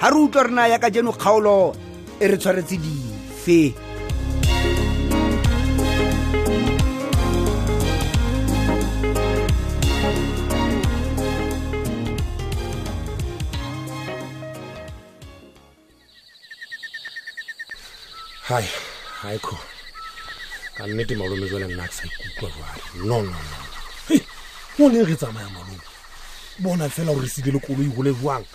ga re utlwa re na ya ka jeno kgaolo e re tshwaretse dife hai hai kho ka nnete malome jale nna ke sa ikutlwa jale no no no mo leng re tsamaya malome bona fela gore se di le koloi gole jwang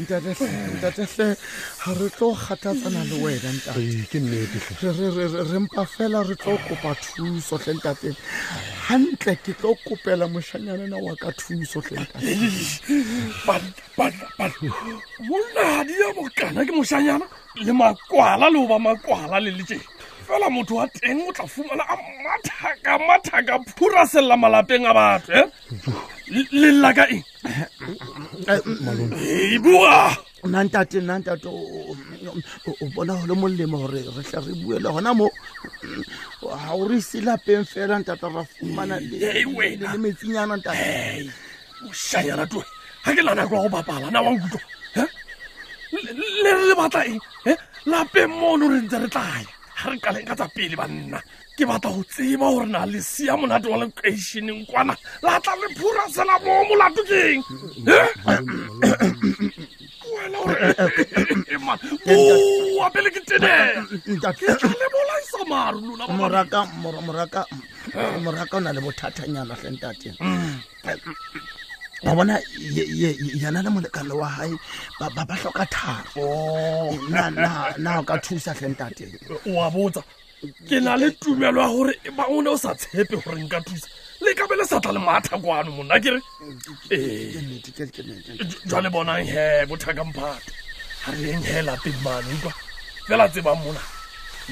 ntate hle ntate hle ga re tlo kgathatsana le wena ntate Ee, ke nnete hle. Re- re- re- re- re mpa fela re tlo kopa thuso hle ntate gantle ke tlo kopela mošanyanena wa ka thuso hle ntate monadi ya bokana ke mošanyana le makwala le oba makwala le letseng fela motho wa teng o tla fumana a mathaka mathaka phuraselela malapeng a batho e lella ka eng e bua nna ntate nna ntate o bona go le molemo gore re tle re bue le gona mo ga o re ise lapeng fela ntata ra fumana le metsinyana ntate oshaya ratoe ga ke lana kwa go bapala na wa nkutlwa le re le batla eng lapeng mono re ntse re tlaya ga re kaleng ka tsa pele banna ke batla go tseba gore na lesea monate wa lekeišeneng kwana la tla le phura tsela mo molato keng boa pele ke tenele bolaisa maru lona moraka moraka moraka o na le bothathanyana tlentati wa bona yana le molekane wa gae ba tlhoka thafo na o ka thusa tlentati wa botsa ke na le tumelo ya gore e bang o ne o sa tshepe gore nka thusa le ka be le sa tla le matha kwano monna kere jwale bonang he bothakamphato ga re eng he lapeng mane utlwa fela tsebang mona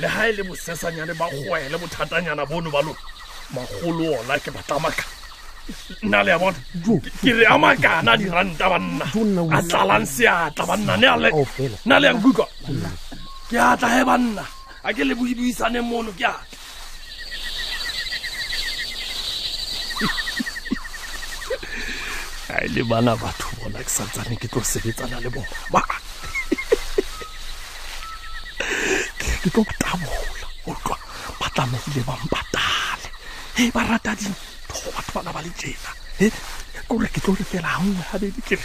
le ga e le bosesanyane ba goele bothatanyana bono ba lone magolo ona ke batlamaka nna le ya bona ke re amakana diranta banna a tlalang seatla banna ne ale nna le yang kutlwa ke atla he banna a ke le buisane mono ke a a le bana batho bona ke santsane ke tlo sebetsana le bona ba ke tlo tabola o tlwa ba tlamehile ba mpatale e ba rata dintho batho bana ba le tjena e kore ke tlo re fela gangwe gabedi ke re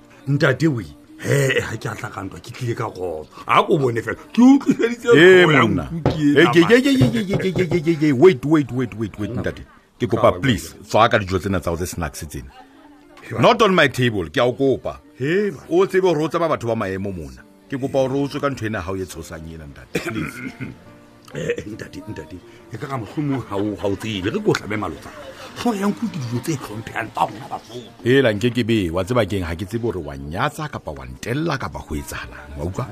ntate we he ga ke a tlakantwa ke tlile ka gona a ko bone fela ke utlwiseditse wait wait wait wait wait ntate ke kopa please tswa ka dijo tsena tsago tse snacks tsena not on my table ke a o kopa o tsebe gore o tsaba batho ba maemo mona ke kopa gore o tswe ka ntho ena ga o e tshosang ena ntate eh, eh, ntate ntate e ka ga motlhomo ga o tsele re ko tlhabe malotsa tlhogo yang ko ke dilo tse tlhomphegang tsa rona batsoto ela nke ke be wa tseba keng ga ke tsebe gore wa nyatsa kapa wa ntelela kapa go etsagalang wa utlwa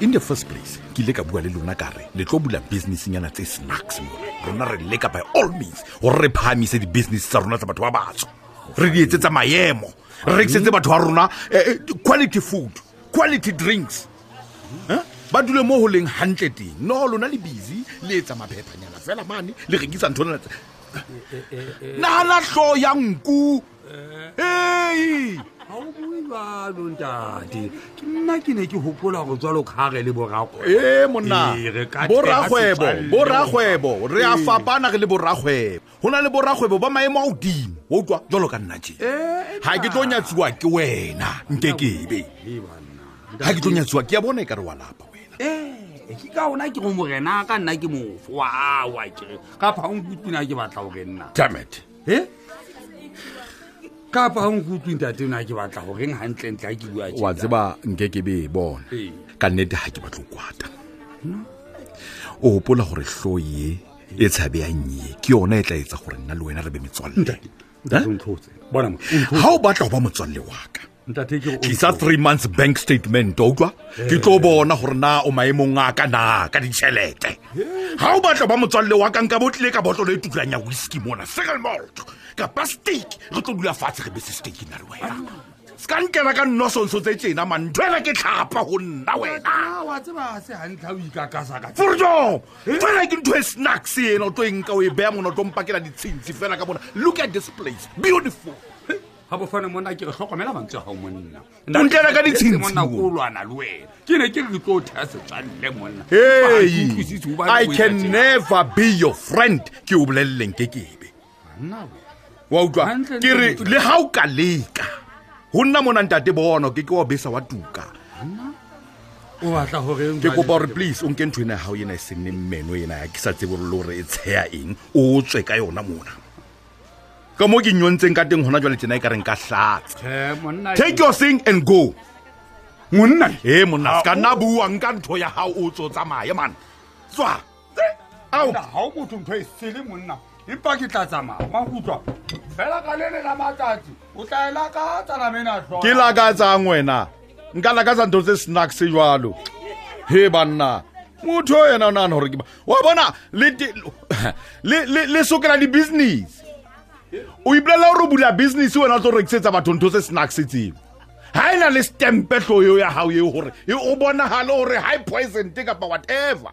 in the first place ke ile ka bua le lona ka re le tlo bula businessnyana tse snacks mo rona re leka by all means gore re phahamise di-business tsa rona tsa batho ba batso re di etsetsa maemo re rekisetse batho ba rona eh, eh, quality food quality drinks Eh? ba dule mo go leng gantle teng no lona le busy le etsa maphephanyana fela mane le rekisa ntho lena tse- nagana tlho ya nku ei ga o bue jalo ntate ke nna ke ne ke gopola go tswa lokgage le borakgwe ee monna Ee, re ka boragwebo thega setswalle. boragwebo re a Ee. fapana re le boragwebo go na le boragwebo ba maemo a godimo wa utlwa jalo ka nna je eh, ga ke tlo nyatsiwa ke wena nke kebe ga ke tlo nyatsiwa ke ya bona e ka re wa lapa wena eh, ke ka ona ke go morena ka nna ke mofo wa kere ka phaong kutlwina ke batla gore nna damet e eh? ka phaong kutlwin tate ona ke batla goreng gantlentle ga ke bua wa tseba nke kebe e bona ka nnete ga ke batlo kwata o gopola gore tlo ye e tshabe ya nnye ke yona e tla etsa gore nna le wena re be metswalle ga o batla go ba motswalle waka tlisa three months bank statement utlwa ke tlo bona gore na o maemong a ka na ka ditšhelete ga o batla ba motswalle wa ka nka bo tlile ka botlolo e tukulang ya whisky mona single malt kapa stake re tlo dula fatshe re bese stake na le wena se ka nkena ka nnosonso tse tsena mantho ena ke tlhapa go nna wenaforjo tsena ke ntho e snacks ena o tlo e nka o e beya mona o tlo mpakela ditshintsi fela ka bona look at this place beautiful ga bofane monna ke re tlhokomela mantswe ga o monna o ntlela ka ditshintsimonna ko lwana le wena ke ne ke re tlo thea setswalle monna i can never be your friend ke o boleleleng ke kebe wa utlwa ke re le ga o ka leka go nna mo nantate bono ke ke wa besa wa tuka o batla gore ke kopa gore please o nke ntho ena ga o ena e seng ne mmeno ena ya ke sa tsebo le gore e tsheya eng o tswe ka yona mona ka mo ke nyontseng ka teng gona jwale tsena e ka reng ka tlatse take your thing and go monna e monna se ka nna buang ka ntho ya gago o tso tsamaye man tswa ga o motho ntho e sele monna empa ke tla tsamaya wa kutlwa fela ka le lela matsatsi o tla ela ka tsanamenatlho ke lakatsang wena nka lakatsa ntho tse snack se jalo he banna motho o yena o nagana gore ke ba wa bona le sokela di-business o ipolelela gore o bula business wena o tlo rekisetsa batho ntho se snack se tseo ha e na le stempe tloyo ya gago eo gore e o bonagale gore high poison te kapa whatever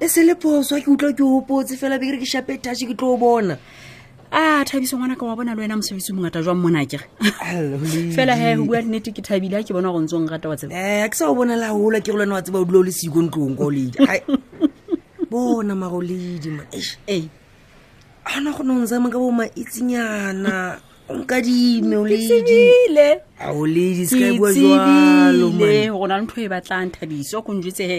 e se le poso ke utlwa ke opotse fela be ke re ke shape tache ke tlo o bona a thabiso ngwana ka wa bona le wena mosebetsi o mongata jwang mona kere fela he go bua nnete ke thabile a ke bona go ntse ong rata wa tseba um ke sa go bona laola ke go lwana wa tseba o dula o le siko ntlong kwa oledi bona magoledi ma e a na go ne ong tsama ka bo maitsinyana onkadime oledile aoledi se ka e bua jalo go na le ntho e batlang thabiso ko njetse he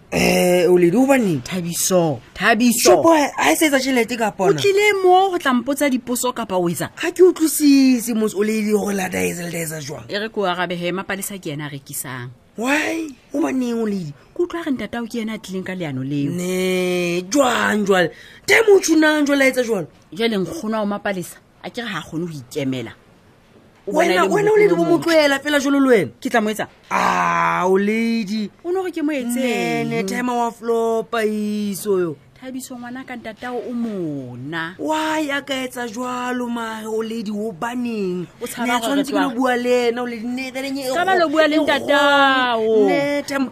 Eh, o le dubaneng thabiso thabiso a e setsa tšhelete ka pona o tlile mo go tlampotsa diposo kapa o etsa ga ke utlwisise mos o leile go lata e seletaetsa jwang e re ko arabe he mapalesa ke ena a rekisang why o baneng o leile ke utlwa re ntatao ke ena a tlileng ka leano leo ne jwang jwale time o tshunang jwale a etsa jwalo jwaleng kgona o mapalesa a ke re ga kgone go ikemela wena wena o ledi bo motloela fela jolo le wena ke tla mo etsang a o ledi o ne gore ke mo etsene thema wa flopa iso yo thabiso ngwana ka ntatao o mona wy a ka etsa jalo mare o ledi o baneng O tshaba Ne a gore tshwanetse ke lo jwang? bua le ena o ledi ne ka leng e Ska ba lo bua le kgolo. ntatao. Ne, Thema-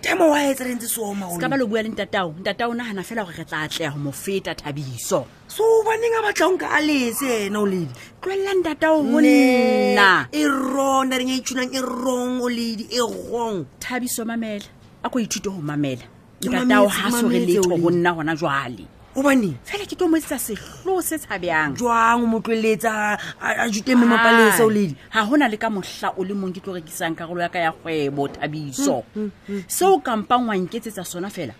thema wa etsa lentse soma o ka ba lo bua le ntatao ntatao o nagana fela gore re tla tleya go mo feta thabiso so baneng a batlang ka a letse ena o ledi tloelelang data o go nna e rong na reng e tshunang e rong o ledi e gong thabiso mamela a ko ithute go mamela ntatao ga a sore letho go nna gona jwale gobane fela ke tlo mo etsetsa setlho se tshabjang jwang o mo tloeletsa a jute me mapalesa o ledi ga go na le ka motlha o le mong ke tlo rekisang karolo ya ka ya kgwebo thabiso mm, mm, mm, seo kampang wa nketsetsa sona fela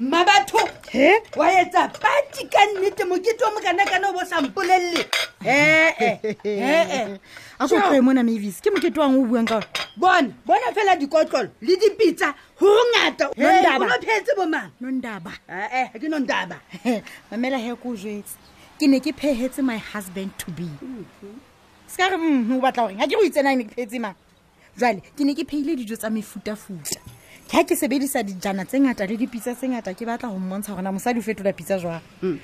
mma batho wa etsa pati ka nnete mokete o mokanakana o bo sa mpolelele ee a so tloe mona mavis ke mokete wang o buang ka one bona bona fela dikotlolo le dipitsa go ngata ono phetse bomang nondaba ee ke nondaba mamela he ko o jetse ke ne ke phehetse my husband to be se ka re o batla goreng ga ke go itsenang ne ke phetse mang jale ke ne ke pheile dijo tsa mefutafuta ga ke sebedisa dijana tse ngata le dipitsa tse ngata ke batla go mmontsha gona mosadi o fetola pitsa jwang hmm.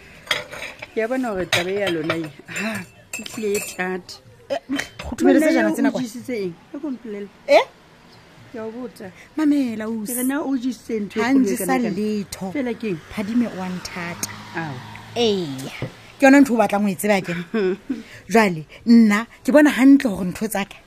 ke ya bona gore tabe ya lona e ha ke tlile e thata eh, go thumeletse jana tsena kwa eng e kompolela e ke o botsa mamela o se na o jisitse ntho ha ntse sa letho fela ke phadime o an thata ao ee ke yona ntho o batlang o e tseba ke jwale nna ke bona hantle gore ntho tsaka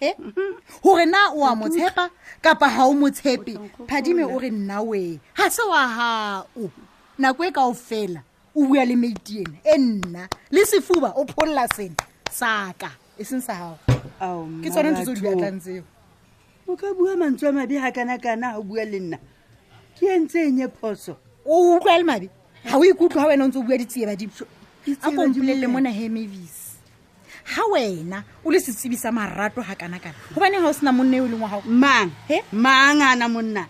e gore na o a mo tshepa kapa ga o mo tshepe phadime o re nna wee ga se wa gago nako e kao fela o bua le maitiene e nna le sefuba o pholola sena saka e seng sa gago ke tsone ntho tse o diatlang tseo o ka bua mantswe a mabe ga kana-kana ga o bua le nna ke e ntse e nye phoso o utlwa le mabe ga o ikutlwa ga wena o ntse o bua ditsie badimo a kompolelele mo nageng mavis ga wena o le setsibi sa marato ga kana-kana gobaneng ga o sena monne o e leng wa gago mang he mang a na monna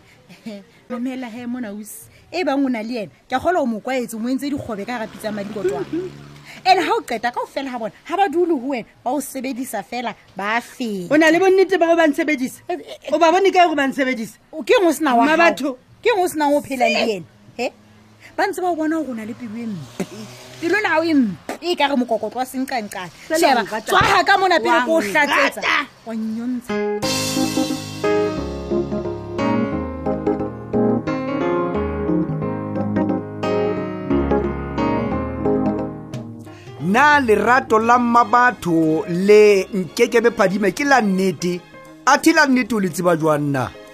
mamela he mona usi e bang o na le ena ke a gola o mokwaetse o mo entse dikgobe ka rapitsa madikotwana and ga o qeta ka o fela ga bona ga ba dule go wena ba o sebedisa fela ba fela o na le bonnete bao ba nsebedisa o ba bone ka e go ba nsebedisa ke ngwe o sena wa batho ke ngwe o senang o phelang le ena e ba ntse ba o bona go na le pelo e mpe pelo e nao e mpe e ka re mokokotlo wa senkankan sheba tswaga ka mona pele ko o tlatsetsa wa nnyontsha na lerato la mma batho le nkekebe phadime ke la nnete a thi la nnete o le tsiba jwa nna